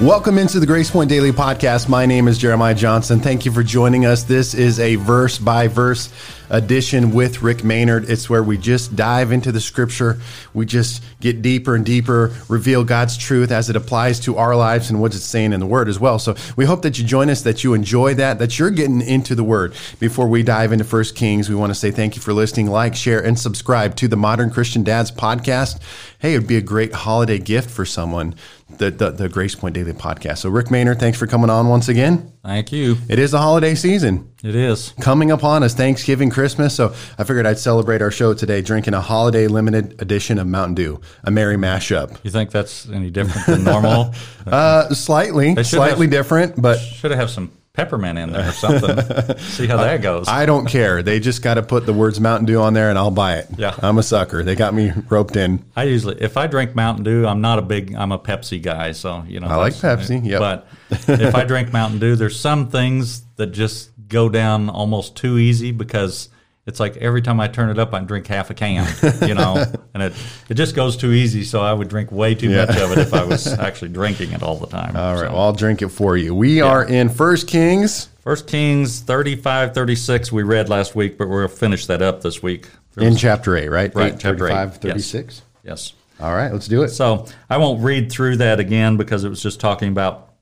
Welcome into the Grace Point Daily Podcast. My name is Jeremiah Johnson. Thank you for joining us. This is a verse by verse edition with Rick Maynard. It's where we just dive into the scripture. We just get deeper and deeper, reveal God's truth as it applies to our lives and what it's saying in the word as well. So we hope that you join us, that you enjoy that, that you're getting into the word. Before we dive into First Kings, we want to say thank you for listening, like, share, and subscribe to the Modern Christian Dads podcast. Hey, it would be a great holiday gift for someone the, the, the Grace Point Daily podcast. So, Rick Maynard, thanks for coming on once again. Thank you. It is the holiday season. It is. Coming upon us, Thanksgiving, Christmas. So, I figured I'd celebrate our show today drinking a holiday limited edition of Mountain Dew, a merry mashup. You think that's any different than normal? uh, slightly, slightly have, different, but. Should have some peppermint in there or something. See how that goes. I don't care. They just got to put the words Mountain Dew on there, and I'll buy it. Yeah, I'm a sucker. They got me roped in. I usually, if I drink Mountain Dew, I'm not a big. I'm a Pepsi guy, so you know. I like Pepsi. Yeah, but if I drink Mountain Dew, there's some things that just go down almost too easy because it's like every time I turn it up, I drink half a can, you know, and it it just goes too easy. So I would drink way too yeah. much of it if I was actually drinking it all the time. All right, so, well, I'll drink it for you. We yeah. are in First Kings. First Kings 35, 36 we read last week, but we'll finish that up this week. in chapter 8, right? Right, 8, chapter 35, 36? Yes. yes. All right, let's do it. So I won't read through that again because it was just talking about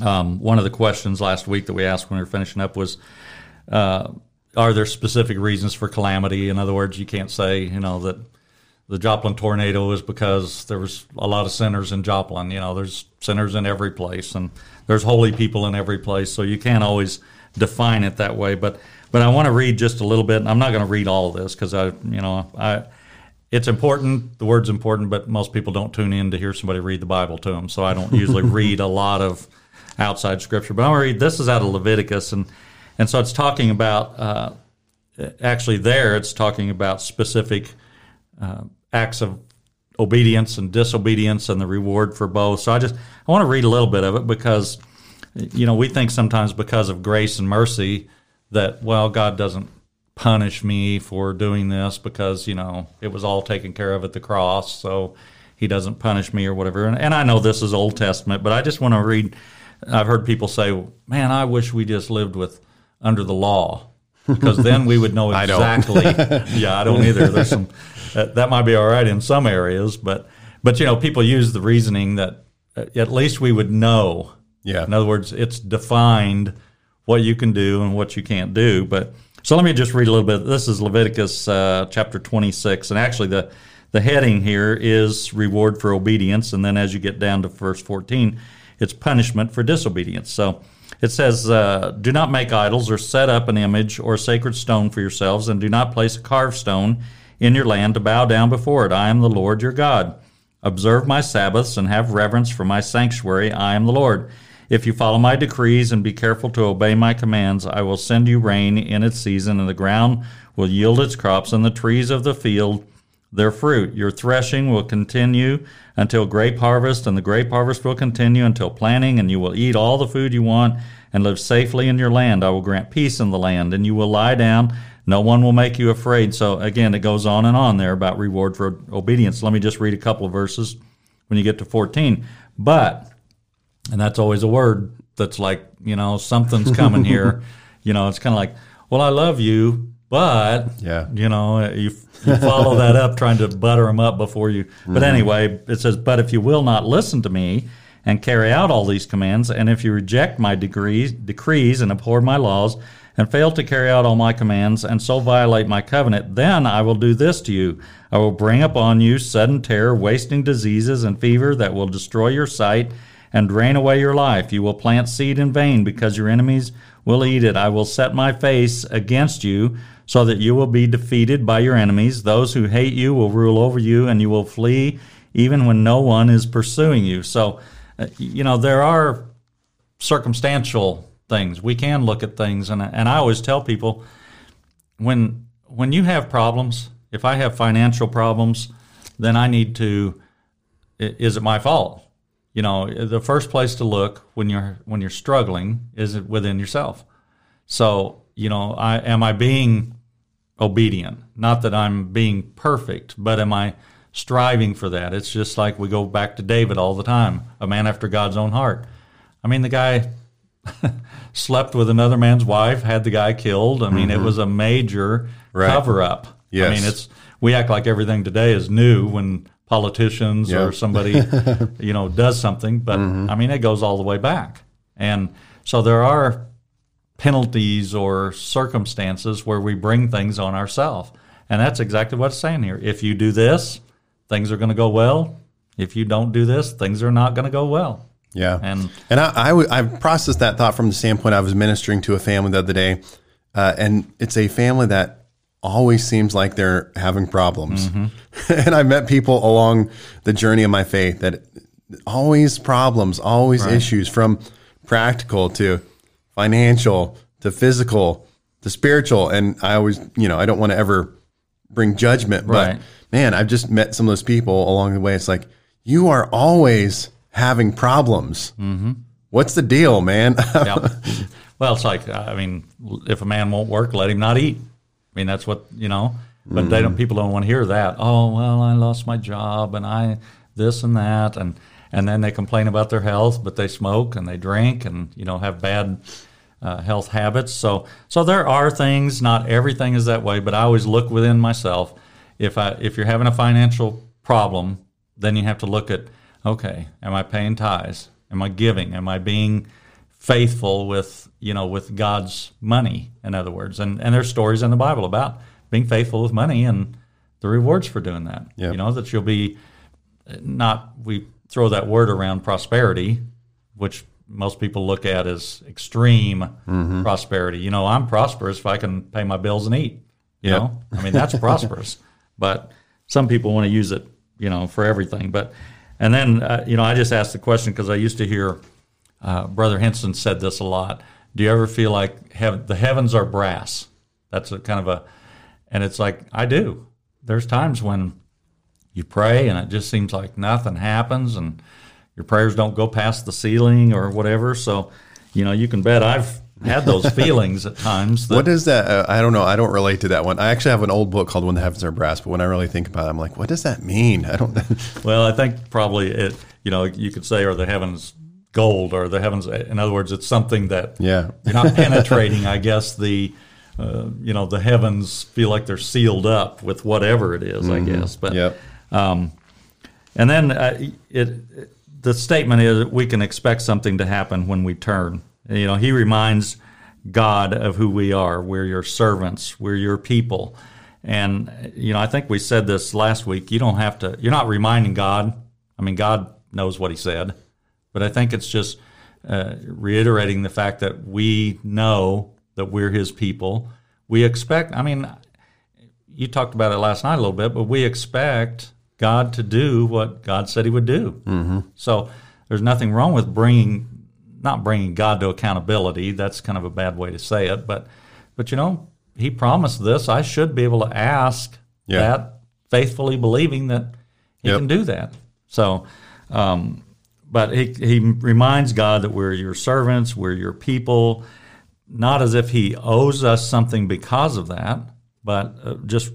um, one of the questions last week that we asked when we were finishing up was uh, are there specific reasons for calamity? In other words, you can't say, you know, that the Joplin tornado is because there was a lot of sinners in Joplin. You know, there's sinners in every place, and there's holy people in every place. So you can't always define it that way. But but I want to read just a little bit. I'm not going to read all of this because I, you know, I. It's important. The word's important, but most people don't tune in to hear somebody read the Bible to them. So I don't usually read a lot of outside scripture. But I'm going to read. This is out of Leviticus, and and so it's talking about, uh, actually, there it's talking about specific uh, acts of obedience and disobedience and the reward for both. So I just, I want to read a little bit of it because, you know, we think sometimes because of grace and mercy that, well, God doesn't punish me for doing this because, you know, it was all taken care of at the cross. So he doesn't punish me or whatever. And, and I know this is Old Testament, but I just want to read. I've heard people say, man, I wish we just lived with under the law because then we would know exactly. I yeah, I don't either. There's some that, that, might be all right in some areas, but but you know, people use the reasoning that uh, at least we would know. Yeah. In other words, it's defined what you can do and what you can't do. But so let me just read a little bit. This is Leviticus uh, chapter 26, and actually the the heading here is reward for obedience, and then as you get down to verse 14, it's punishment for disobedience. So it says, uh, Do not make idols or set up an image or a sacred stone for yourselves, and do not place a carved stone in your land to bow down before it. I am the Lord your God. Observe my Sabbaths and have reverence for my sanctuary. I am the Lord. If you follow my decrees and be careful to obey my commands, I will send you rain in its season, and the ground will yield its crops, and the trees of the field their fruit. Your threshing will continue until grape harvest, and the grape harvest will continue until planting, and you will eat all the food you want and live safely in your land. I will grant peace in the land, and you will lie down. No one will make you afraid. So, again, it goes on and on there about reward for obedience. Let me just read a couple of verses when you get to 14. But, and that's always a word that's like, you know, something's coming here. you know, it's kind of like, well, I love you, but yeah, you know, you, you follow that up trying to butter them up before you. But mm-hmm. anyway, it says, "But if you will not listen to me and carry out all these commands, and if you reject my decrees, decrees and abhor my laws, and fail to carry out all my commands, and so violate my covenant, then I will do this to you: I will bring upon you sudden terror, wasting diseases, and fever that will destroy your sight." and drain away your life. You will plant seed in vain because your enemies will eat it. I will set my face against you so that you will be defeated by your enemies. Those who hate you will rule over you, and you will flee even when no one is pursuing you. So, uh, you know, there are circumstantial things. We can look at things, and, and I always tell people when when you have problems, if I have financial problems, then I need to. Is it my fault? You know, the first place to look when you're when you're struggling is within yourself. So, you know, I am I being obedient. Not that I'm being perfect, but am I striving for that. It's just like we go back to David all the time, a man after God's own heart. I mean, the guy slept with another man's wife, had the guy killed. I mean, it was a major Mm-hmm. Right. cover up. I mean, it's we act like everything today is new when politicians or somebody you know does something, but Mm-hmm. I mean, it goes all the way back. And so there are penalties or circumstances where we bring things on ourselves. And that's exactly what it's saying here. If you do this, things are going to go well. If you don't do this, things are not going to go well. Yeah. And And I, I, w- I processed that thought from the standpoint I was ministering to a family the other day. Uh, and it's a family that always seems like they're having problems. and I met people along the journey of my faith that always problems, always issues from practical to financial to physical to spiritual. And I always, you know, I don't want to ever bring judgment, but Right. man, I've just met some of those people along the way. It's like, you are always having problems. Mm-hmm. What's the deal, man? yeah. well, it's like I mean, if a man won't work, let him not eat. I mean, that's what you know. But they don't. People don't want to hear that. Oh well, I lost my job, and I this and that, and and then they complain about their health, but they smoke and they drink, and you know have bad uh, health habits. So so there are things. Not everything is that way, but I always look within myself. If I if you're having a financial problem, then you have to look at okay, am I paying tithes? Am I giving? Am I being faithful with you know with God's money? In other words, and and there's stories in the Bible about being faithful with money and the rewards for doing that. Yeah. You know that you'll be not we throw that word around prosperity, which most people look at as extreme prosperity. You know, I'm prosperous if I can pay my bills and eat. You Yeah. know, I mean that's prosperous. But some people want to use it, you know, for everything. But and then uh, you know, I just asked the question because I used to hear uh, Brother Henson said this a lot. Do you ever feel like heaven, the heavens are brass? That's a kind of a, and it's like I do. There's times when you pray and it just seems like nothing happens and your prayers don't go past the ceiling or whatever. So, you know, you can bet I've had those feelings at times. That, What is that? Uh, I don't know. I don't relate to that one. I actually have an old book called When the Heavens Are Brass, but when I really think about it, I'm like, what does that mean? I don't. Well, I think probably it. You know, you could say, "Are the heavens gold?" Or the heavens? In other words, it's something that Yeah. you're not penetrating. I guess the, uh, you know, the heavens feel like they're sealed up with whatever it is, I guess. But Yep. um, and then uh, it, it- the statement is that we can expect something to happen when we turn. You know, he reminds God of who we are. We're your servants. We're your people. And you know, I think we said this last week. You don't have to. You're not reminding God. I mean, God knows what He said, but I think it's just uh, reiterating the fact that we know that we're His people. We expect. I mean, you talked about it last night a little bit, but we expect God to do what God said He would do. Mm-hmm. So there's nothing wrong with bringing, not bringing God to accountability. That's kind of a bad way to say it, but but you know, He promised this. I should be able to ask Yeah. that faithfully, believing that He Yep. can do that. So. Um, but he, he reminds God that we're your servants, we're your people, not as if he owes us something because of that, but uh, just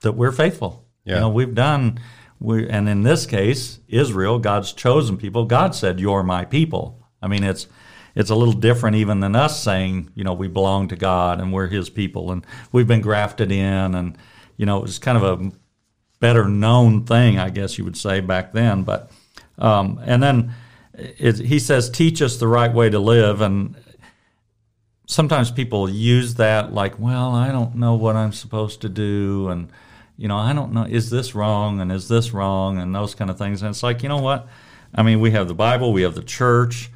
that we're faithful. Yeah. You know, we've done, we, and in this case, Israel, God's chosen people. God said, "You're my people." I mean, it's it's a little different even than us saying, you know, we belong to God and we're His people and we've been grafted in, and you know, it was kind of a better known thing, I guess you would say back then. But um, and then it, he says, "Teach us the right way to live." And sometimes people use that like, "Well, I don't know what I'm supposed to do," and you know, I don't know, is this wrong and is this wrong, and those kind of things. And it's like, you know what? I mean, we have the Bible, we have the church,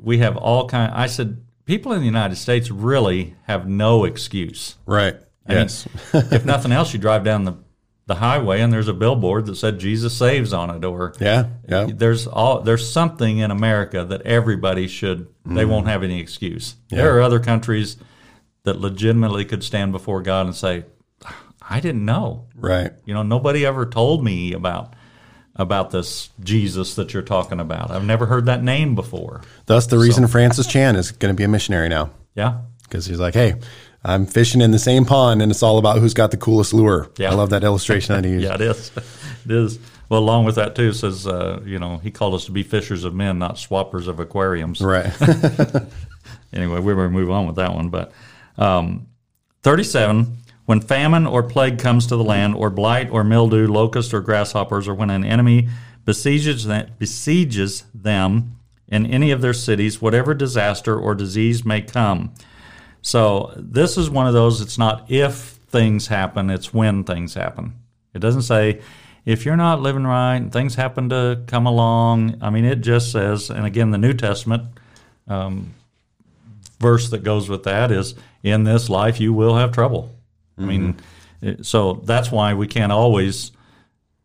we have all kind. I said, people in the United States really have no excuse. Right. I mean, Yes. if nothing else, you drive down the the highway and there's a billboard that said Jesus saves on it, or yeah. Yeah. there's all there's something in America that everybody should they Mm-hmm. won't have any excuse. There are other countries that legitimately could stand before God and say, I didn't know. Right. You know, nobody ever told me about about this Jesus that you're talking about. I've never heard that name before. Thus, the reason Francis Chan is going to be a missionary now Yeah. because he's like, hey, I'm fishing in the same pond, and it's all about who's got the coolest lure. Yeah. I love that illustration that he used. Yeah, it is. It is. well, along with that too, says uh, you know he called us to be fishers of men, not swappers of aquariums. Right. anyway, we better move on with that one. But um, 37, when famine or plague comes to the land, or blight or mildew, locust or grasshoppers, or when an enemy besieges them, besieges them in any of their cities, whatever disaster or disease may come. So this is one of those. It's not if things happen; it's when things happen. It doesn't say if you're not living right things happen to come along. I mean, it just says, and again, the New Testament um, verse that goes with that is, "In this life you will have trouble." I mean, so that's why we can't always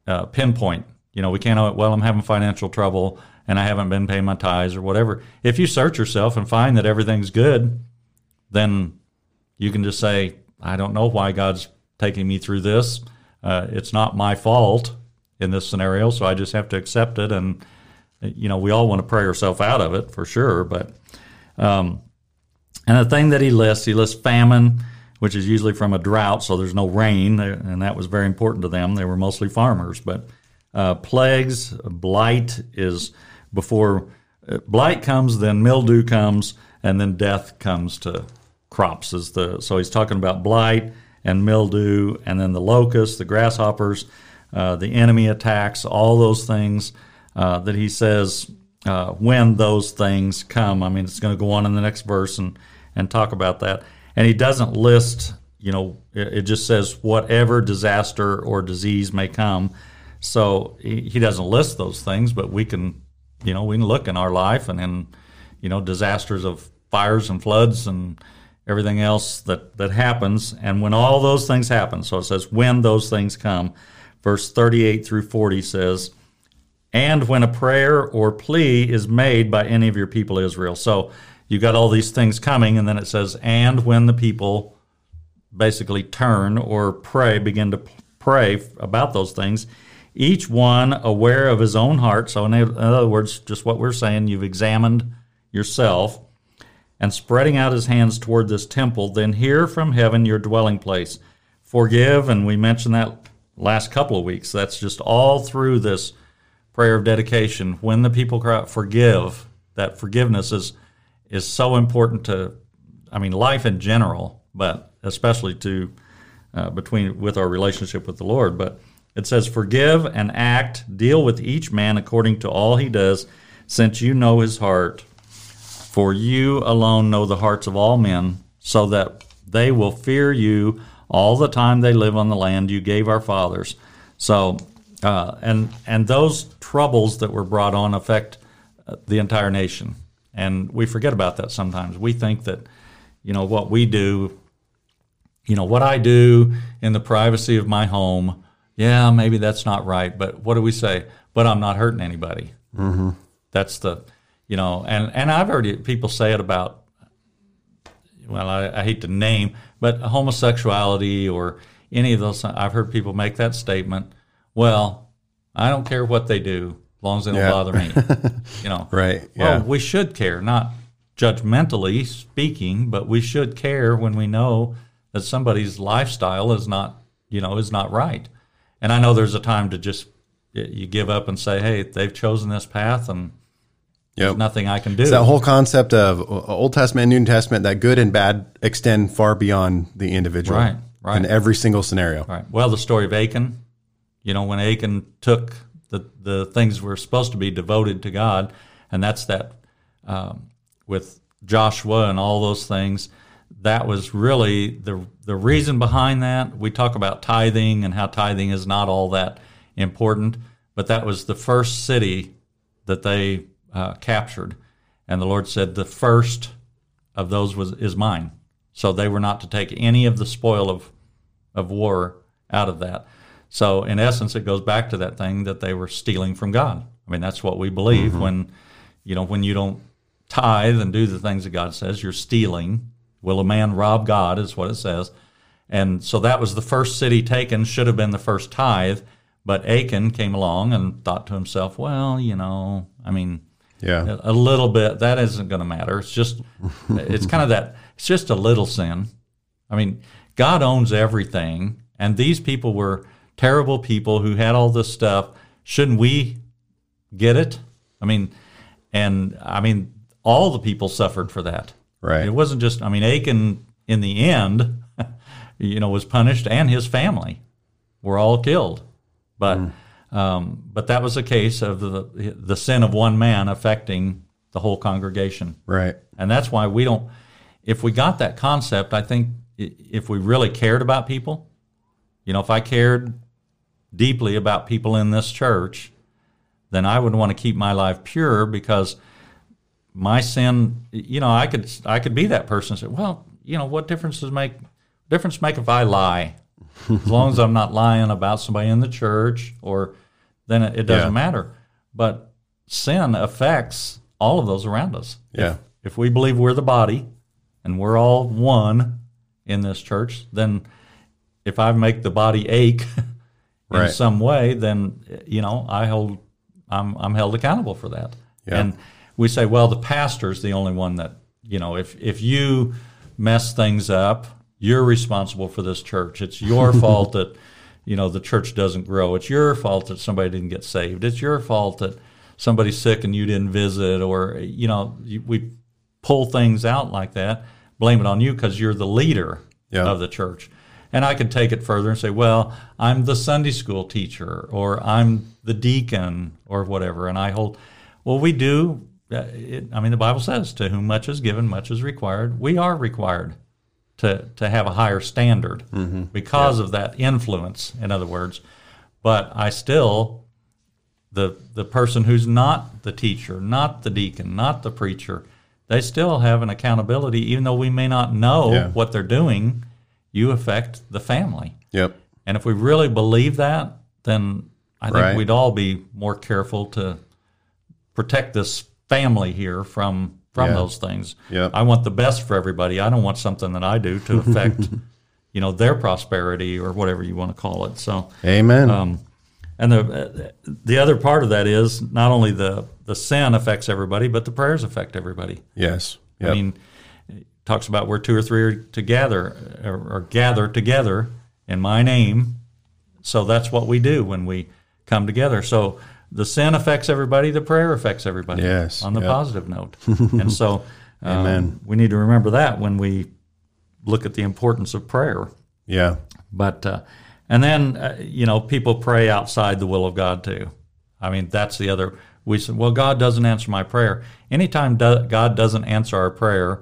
uh, pinpoint. You know, we can't. Well, I'm having financial trouble and I haven't been paying my tithes or whatever. If you search yourself and find that everything's good, then you can just say, I don't know why God's taking me through this. Uh, it's not my fault in this scenario, so I just have to accept it. And you know, we all want to pray ourselves out of it for sure. But um, and the thing that he lists, he lists famine, which is usually from a drought, so there's no rain, and that was very important to them. They were mostly farmers, but uh, plagues, blight is before uh, blight comes, then mildew comes, and then death comes to crops. Is the so he's talking about blight and mildew, and then the locusts, the grasshoppers, uh, the enemy attacks, all those things uh, that he says uh, when those things come. I mean, it's going to go on in the next verse and and talk about that. And he doesn't list, you know, it, just says whatever disaster or disease may come. So he, he doesn't list those things, but we can, you know, we can look in our life and in, you know, disasters of fires and floods and everything else that, that happens. And when all those things happen, so it says when those things come, verse 38 through 40 says, and when a prayer or plea is made by any of your people Israel. So you got all these things coming, and then it says, and when the people basically turn or pray, begin to pray about those things, each one aware of his own heart. So, in other words, just what we're saying, you've examined yourself and spreading out his hands toward this temple, then hear from heaven your dwelling place. Forgive, and we mentioned that last couple of weeks. That's just all through this prayer of dedication. When the people cry out, forgive, that forgiveness is is so important to, I mean, life in general, but especially to uh, between with our relationship with the Lord. But it says, "Forgive and act, deal with each man according to all he does, since you know his heart. For you alone know the hearts of all men, so that they will fear you all the time they live on the land you gave our fathers." So, uh, and and those troubles that were brought on affect uh, the entire nation. And we forget about that sometimes. We think that, you know, what we do, you know, what I do in the privacy of my home, yeah, maybe that's not right. But what do we say? But I'm not hurting anybody. Mm-hmm. That's the, you know, and, and I've heard people say it about, well, I, I hate to name, but homosexuality or any of those. I've heard people make that statement. Well, I don't care what they do long as they don't Yeah. bother me. You know, Right, Well, yeah. we should care, not judgmentally speaking, but we should care when we know that somebody's lifestyle is not, you know, is not right. And I know there's a time to just you give up and say, "Hey, they've chosen this path, and there's nothing I can do." It's that whole concept of uh, Old Testament, New Testament, that good and bad extend far beyond the individual. Right, right. In every single scenario. Right. Well, the story of Achan, you know, when Achan took the the things were supposed to be devoted to God, and that's that um, with Joshua and all those things. That was really the the reason behind that. We talk about tithing and how tithing is not all that important, but that was the first city that they uh, captured, and the Lord said, "The first of those was is mine." So they were not to take any of the spoil of of war out of that. So in essence, it goes back to that thing that they were stealing from God. I mean, that's what we believe mm-hmm. when, you know, when you don't tithe and do the things that God says, you're stealing. Will a man rob God? Is what it says. And so that was the first city taken. Should have been the first tithe, but Achan came along and thought to himself, well, you know, I mean, Yeah. a little bit that isn't going to matter it's just it's kind of that it's just a little sin i mean god owns everything and these people were terrible people who had all this stuff shouldn't we get it? I mean, and I mean, all the people suffered for that. Right. It wasn't just. I mean, Achan in the end, you know, was punished, and his family were all killed. But um, but that was a case of the the sin of one man affecting the whole congregation. Right. And that's why we don't, if we got that concept, I think if we really cared about people, you know, if I cared deeply about people in this church, then I would want to keep my life pure because my sin, you know, I could, I could be that person and say, well, you know, what difference does make, difference make if I lie? As long as I'm not lying about somebody in the church or then it, it doesn't Yeah. matter. But sin affects all of those around us. Yeah. If we believe we're the body and we're all one in this church, then if I make the body ache in some way, then you know I hold I'm I'm held accountable for that. Yeah. And we say, well, the pastor's the only one that you know if if you mess things up, you're responsible for this church. It's your fault that you know the church doesn't grow. It's your fault that somebody didn't get saved. It's your fault that somebody's sick and you didn't visit, or you know we pull things out like that, blame it on you because you're the leader Yeah. of the church. And I could take it further and say, well, I'm the Sunday school teacher, or I'm the deacon, or whatever. And I hold, well, we do. uh, It, I mean, the Bible says, to whom much is given, much is required. We are required to, to have a higher standard because of that influence, in other words. But I still, the, the person who's not the teacher, not the deacon, not the preacher, they still have an accountability, even though we may not know Yeah. what they're doing, you affect the family. Yep. And if we really believe that, then I think Right. we'd all be more careful to protect this family here from from Yeah. those things. Yep. I want the best for everybody. I don't want something that I do to affect, you know, their prosperity or whatever you want to call it. So, Amen. um, and the the other part of that is not only the the sin affects everybody, but the prayers affect everybody. yes. Yep. I mean, talks about where two or three are together or, or gather together in my name. So that's what we do when we come together. So the sin affects everybody, the prayer affects everybody. Yes, On the yep. positive note. and so um, Amen. we need to remember that when we look at the importance of prayer. yeah. But uh, and then uh, you know people pray outside the will of God too. I mean that's the other. We said, well, God doesn't answer my prayer. Anytime do, God doesn't answer our prayer, uh,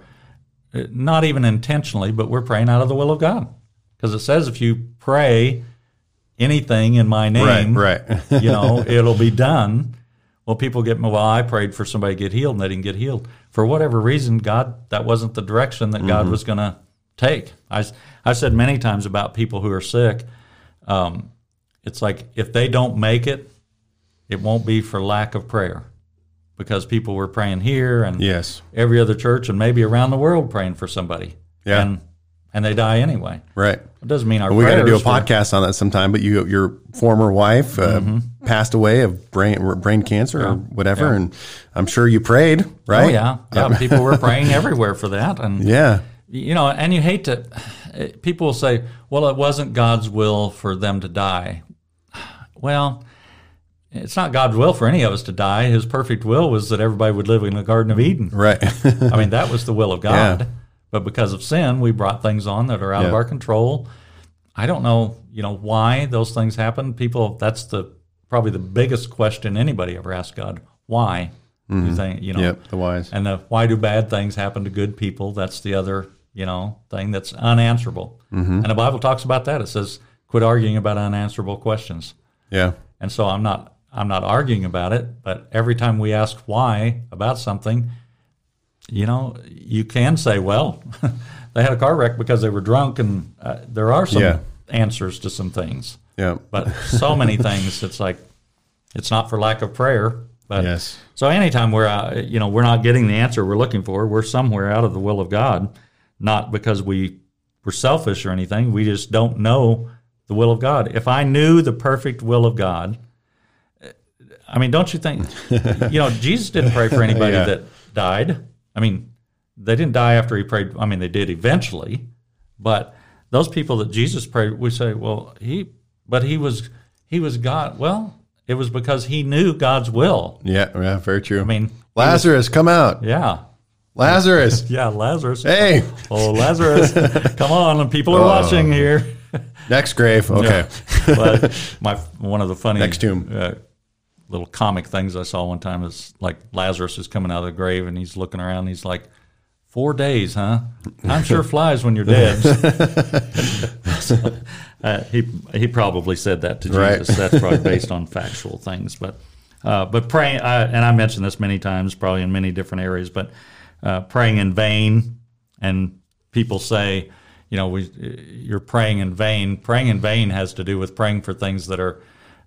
not even intentionally, but we're praying out of the will of God, because it says if you pray anything in my name, Right. Right. you know, it'll be done. Well, people get, well, I prayed for somebody to get healed and they didn't get healed. For whatever reason, God, that wasn't the direction that God was going to take. I, I've said many times about people who are sick, um, it's like if they don't make it, it won't be for lack of prayer because people were praying here and yes. every other church and maybe around the world praying for somebody. Yeah. And, and they die anyway. Right. It doesn't mean our We got to do a podcast on that sometime. But you, your former wife uh, Mm-hmm. passed away of brain brain cancer or whatever, and I'm sure you prayed, right? Oh yeah, yeah. people were praying everywhere for that, and Yeah. you know, and you hate to. People will say, "Well, it wasn't God's will for them to die." Well, it's not God's will for any of us to die. His perfect will was that everybody would live in the Garden of Eden. Right. I mean, that was the will of God. Yeah. But because of sin, we brought things on that are out of our control. I don't know, you know, why those things happen. People, that's the probably the biggest question anybody ever asked God. Why? You mm-hmm. think, you know, yep. The wise. and the why do bad things happen to good people? That's the other, you know, thing that's unanswerable. Mm-hmm. And the Bible talks about that. It says, "Quit arguing about unanswerable questions." Yeah. And so I'm not I'm not arguing about it, but every time we ask why about something, you know, you can say, "Well, they had a car wreck because they were drunk," and uh, there are some Yeah. answers to some things. Yeah. But so many things, it's like it's not for lack of prayer. But Yes. so anytime we're uh, you know we're not getting the answer we're looking for, we're somewhere out of the will of God, not because we we're selfish or anything. We just don't know the will of God. If I knew the perfect will of God, I mean, don't you think? you know, Jesus didn't pray for anybody Yeah. that died. I mean, they didn't die after he prayed. I mean, they did eventually, but those people that Jesus prayed, we say, well, he, but he was, he was God. Well, it was because he knew God's will. Yeah, yeah, very true. I mean, Lazarus, come out. yeah, Lazarus. yeah, Lazarus. hey, Oh, Lazarus, come on! People are watching here. next grave. Okay. but my one of the funny Next tomb. uh, little comic things I saw one time is like Lazarus is coming out of the grave and he's looking around. And he's like, four days, huh? Time sure flies when you're dead." So, uh, he he probably said that to Right. Jesus. That's probably based on factual things, but. Uh, but praying, uh, and I mentioned this many times, probably in many different areas, but uh, praying in vain, and people say, you know, we, you're praying in vain. Praying in vain has to do with praying for things that are,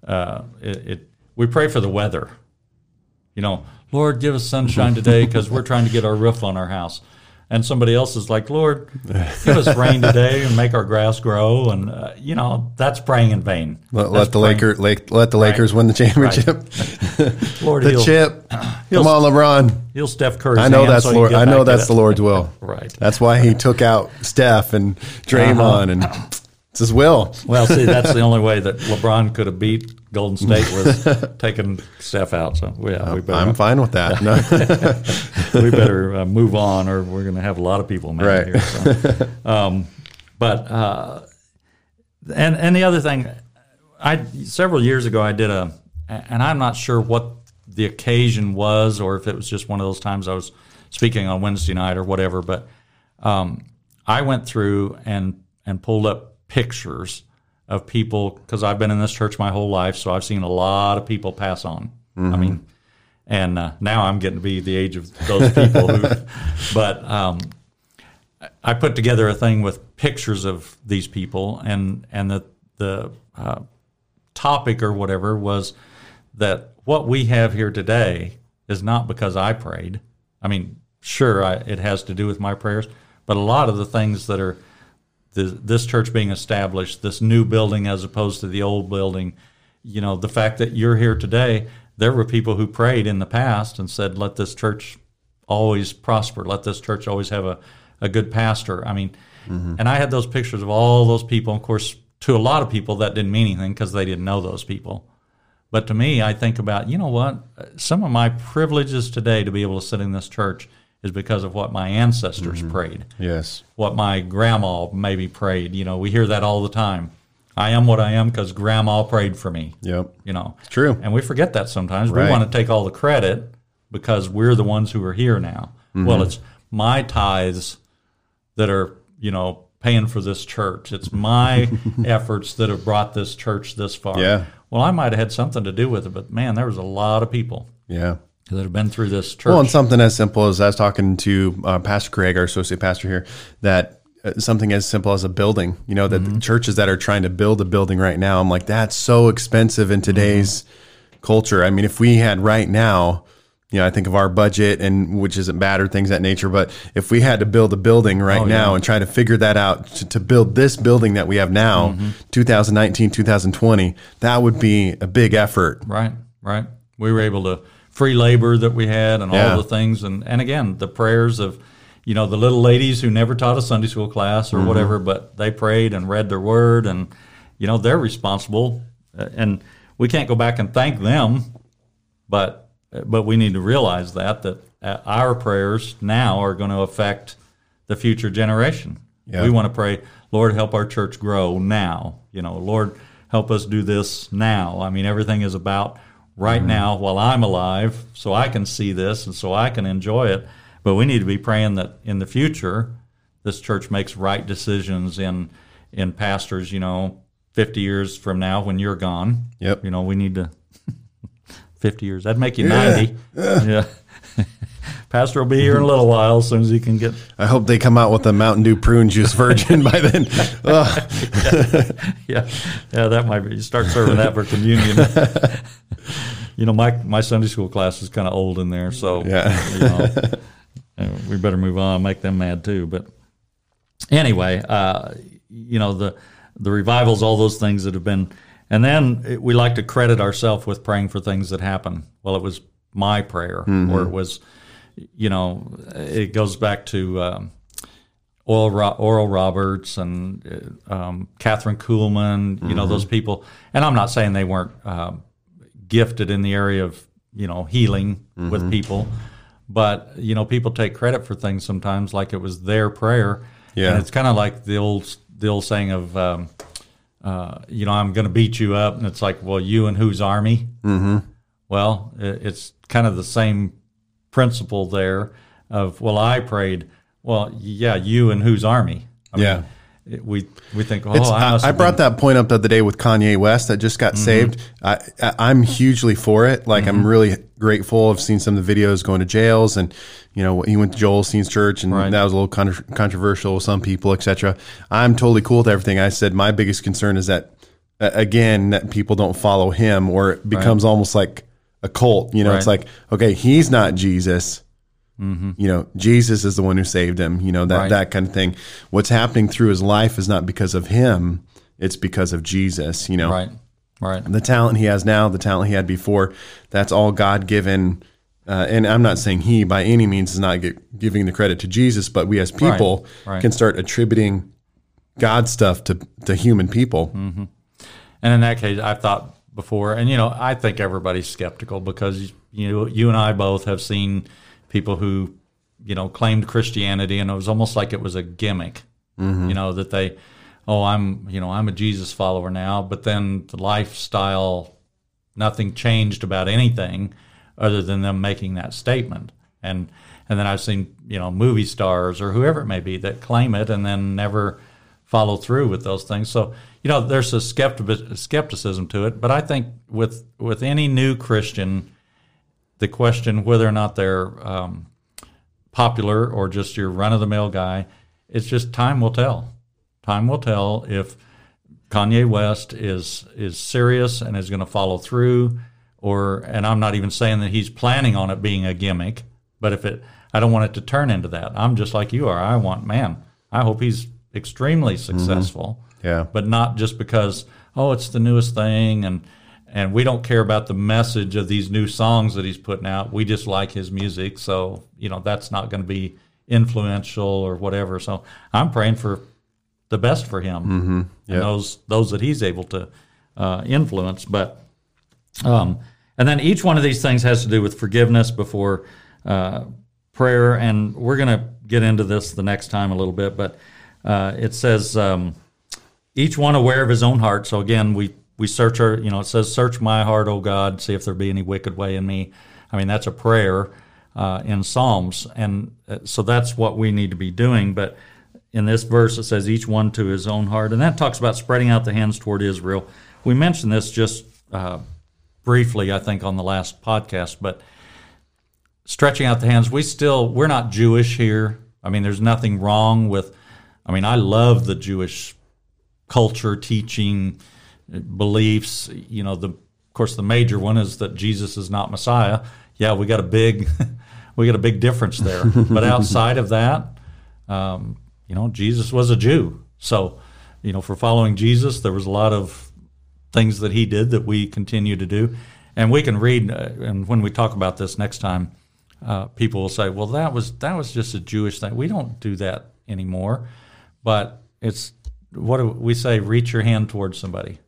uh, it, it. We pray for the weather. You know, Lord, give us sunshine today because we're trying to get our roof on our house. And somebody else is like, Lord, give us rain today and make our grass grow. And uh, you know, that's praying in vain. Let, let the Laker, Lake, let the Lakers win the championship. Lord, The chip. Come on, LeBron. he'll Steph Curry's I know that's so Lord. I know that's the Lord's will. Right. That's why he took out Steph and Draymond, and it's his will. Well, see, that's the only way that LeBron could have beat Golden State was taking Steph out. So yeah, we better I'm fine with that. No. we better uh, move on, or we're going to have a lot of people mad Right. here. So. Um, but uh, and and the other thing, I several years ago I did a, and I'm not sure what the occasion was, or if it was just one of those times I was speaking on Wednesday night or whatever. But um, I went through and and pulled up pictures of people because I've been in this church my whole life, so I've seen a lot of people pass on. I mean, and uh, now I'm getting to be the age of those people. who, but um, I put together a thing with pictures of these people, and and the the uh, topic or whatever was that what we have here today is not because I prayed. I mean, sure, I, it has to do with my prayers, but a lot of the things that are the, this church being established, this new building as opposed to the old building, you know, the fact that you're here today, there were people who prayed in the past and said, let this church always prosper, let this church always have a, a good pastor. I mean, mm-hmm. and I had those pictures of all those people. Of course, to a lot of people, that didn't mean anything because they didn't know those people. But to me, I think about, you know what? Some of my privileges today to be able to sit in this church is because of what my ancestors prayed yes. what my grandma maybe prayed. You know, we hear that all the time. I am what I am because grandma prayed for me. Yep. You know, True. and we forget that sometimes. We want to take all the credit because we're the ones who are here now. Mm-hmm. Well, it's my tithes that are, you know, paying for this church. It's my efforts that have brought this church this far. Yeah. Well, I might have had something to do with it, but man, there was a lot of people Yeah. That have been through this church. Well, and something as simple as I was talking to uh, Pastor Craig, our associate pastor here, that uh, something as simple as a building, you know, that the churches that are trying to build a building right now, I'm like, that's so expensive in today's culture. I mean, if we had right now, you know, I think of our budget and which isn't bad or things of that nature, but if we had to build a building right now and try to figure that out to, to build this building that we have now, 2019, 2020, that would be a big effort. Right, right. We were able to free labor that we had and Yeah. all the things, and and again the prayers of, you know, the little ladies who never taught a Sunday school class or Mm-hmm. whatever, but they prayed and read their word, and you know they're responsible, uh, and we can't go back and thank them, but but we need to realize that that uh, our prayers now are going to affect the future generation. Yeah. We want to pray, Lord, help our church grow now. You know, Lord, help us do this now. I mean, everything is about right mm-hmm. now while I'm alive, so I can see this and so I can enjoy it. But we need to be praying that in the future, this church makes right decisions in in pastors. You know, 50 years from now when you're gone. Yep. You know, we need to. 50 years. That'd make you 90. Yeah. Pastor will be here in a little while as soon as he can get. I hope they come out with a Mountain Dew prune juice virgin by then. Ugh. Yeah. Yeah, that might be. You start serving that for communion. you know, my, my Sunday school class is kind of old in there. So, Yeah. you know, uh, we better move on, make them mad too. But anyway, uh, you know, the, the revivals, all those things that have been. And then it- we like to credit ourselves with praying for things that happen. Well, it was my prayer, or it was, you know, it goes back to um, Oral, Roberts and uh, um, Kathryn Kuhlman, you know, those people. And I'm not saying they weren't um, gifted in the area of you know healing Mm-hmm. with people, but you know people take credit for things sometimes like it was their prayer. Yeah. and it's kind of like the old the old saying of. Um, uh, you know, I'm going to beat you up, and it's like, well, you and whose army? Mm-hmm. Well, i- it's kind of the same principle there of, well, I prayed. Well, yeah, you and whose army? I Yeah. it- we we think, oh, I I, brought been- that point up the other day with Kanye West that just got mm-hmm. saved. I, I, I'm hugely for it. Like, I'm mm-hmm. really grateful. I've seen some of the videos going to jails, and you know, he went to Joel Osteen's church, and Right. that was a little con- controversial with some people, etc. I'm totally cool with everything. I said my biggest concern is that again that people don't follow him, or it becomes almost like a cult. You know, it's like okay, he's not Jesus. You know, Jesus is the one who saved him. You know that Right. that kind of thing. What's happening through his life is not because of him; it's because of Jesus. You know, right, right, the talent he has now, the talent he had before, that's all God given. Uh, and I'm not saying he by any means is not get, giving the credit to Jesus, but we as people right. can start attributing God stuff to to human people. and in that case, I thought before, and you know, I think everybody's skeptical because you know, you and I both have seen people who, you know, claimed Christianity, and it was almost like it was a gimmick. Mm-hmm. You know that they, oh, I'm, you know, I'm a Jesus follower now, but then the lifestyle, nothing changed about anything other than them making that statement. And and then I've seen you know movie stars or whoever it may be that claim it and then never follow through with those things. So you know there's a skeptic, skepticism to it. But I think with with any new Christian, the question whether or not they're um, popular or just your run of the mill guy, it's just time will tell. Time will tell if Kanye West is is serious and is going to follow through, or and I'm not even saying that he's planning on it being a gimmick, but if it, I don't want it to turn into that. I'm just like you are. I want man. I hope he's extremely successful. Yeah. but not just because oh it's the newest thing and and we don't care about the message of these new songs that he's putting out. We just like his music, so you know that's not going to be influential or whatever. So I'm praying for the best for him Mm-hmm. and those those that he's able to uh, influence. But um, and then each one of these things has to do with forgiveness before uh, prayer, and we're going to get into this the next time a little bit. But uh, it says um, each one aware of his own heart. So again, we we search our, you know, it says, "Search my heart, O God, see if there be any wicked way in me." I mean, that's a prayer uh, in Psalms, and uh, so that's what we need to be doing. But in this verse, it says, "Each one to his own heart," and that talks about spreading out the hands toward Israel. We mentioned this just uh, briefly, I think, on the last podcast, but stretching out the hands. We still we're not Jewish here. I mean, there's nothing wrong with. I mean, I love the Jewish culture, teaching, beliefs. You know, the of course the major one is that Jesus is not Messiah. Yeah, we got a big we got a big difference there. but outside of that, um, you know, Jesus was a Jew. So, you know, for following Jesus, there was a lot of things that he did that we continue to do. And we can read, uh, and when we talk about this next time, uh, people will say, "Well, that was that was just a Jewish thing. We don't do that anymore." But it's what do we say? Reach your hand towards somebody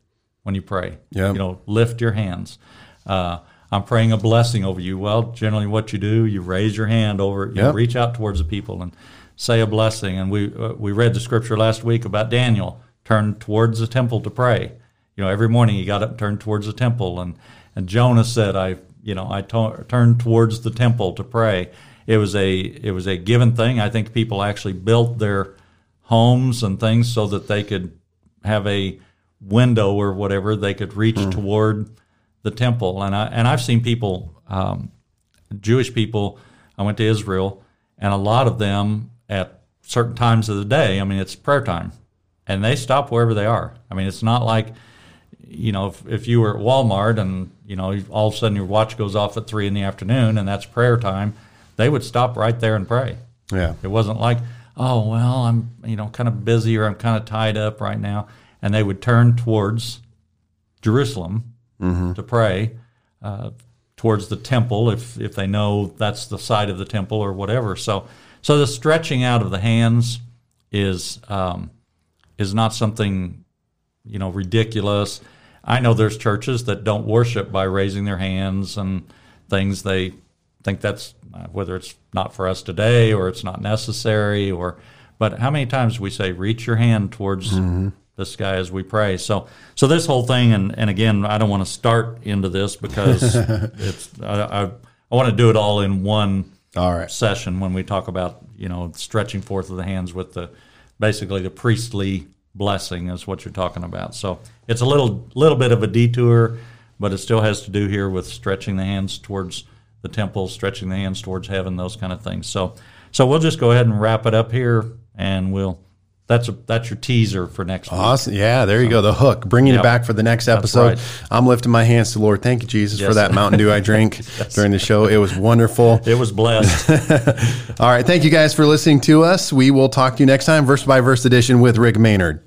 when you pray. Yeah. You know, lift your hands. Uh, I'm praying a blessing over you. Well, generally, what you do, you raise your hand over, you Yep. reach out towards the people and say a blessing. And we uh, we read the scripture last week about Daniel turned towards the temple to pray. You know, every morning he got up and turned towards the temple. And and Jonah said, I you know I to- turned towards the temple to pray. It was a it was a given thing. I think people actually built their homes and things so that they could have a window or whatever they could reach toward the temple. And I and I've seen people, um, Jewish people. I went to Israel, and a lot of them at certain times of the day. I mean, it's prayer time, and they stop wherever they are. I mean, it's not like you know if, if you were at Walmart and you know all of a sudden your watch goes off at three in the afternoon and that's prayer time. They would stop right there and pray. Yeah. It wasn't like, oh well, I'm you know kind of busy or I'm kind of tied up right now, and they would turn towards Jerusalem to pray uh, towards the temple if if they know that's the side of the temple or whatever. So so the stretching out of the hands is um, is not something you know ridiculous. I know there's churches that don't worship by raising their hands and things. They think that's uh, whether it's not for us today or it's not necessary or. But how many times we say, "Reach your hand towards Mm-hmm. the sky as we pray." So, so this whole thing, and, and again, I don't want to start into this because it's I, I, I want to do it all in one All right. session when we talk about you know stretching forth of the hands with the basically the priestly blessing is what you're talking about. So it's a little little bit of a detour, but it still has to do here with stretching the hands towards the temple, stretching the hands towards heaven, those kind of things. So so we'll just go ahead and wrap it up here, and we'll that's a that's your teaser for next week. Awesome. Yeah, there you go. The hook, bringing Yep. it back for the next episode. right. I'm lifting my hands to the Lord. Thank you, Jesus, for that Mountain Dew I drank during the show. It was wonderful. It was blessed. All right. Thank you guys for listening to us. We will talk to you next time, verse by verse edition with Rick Maynard.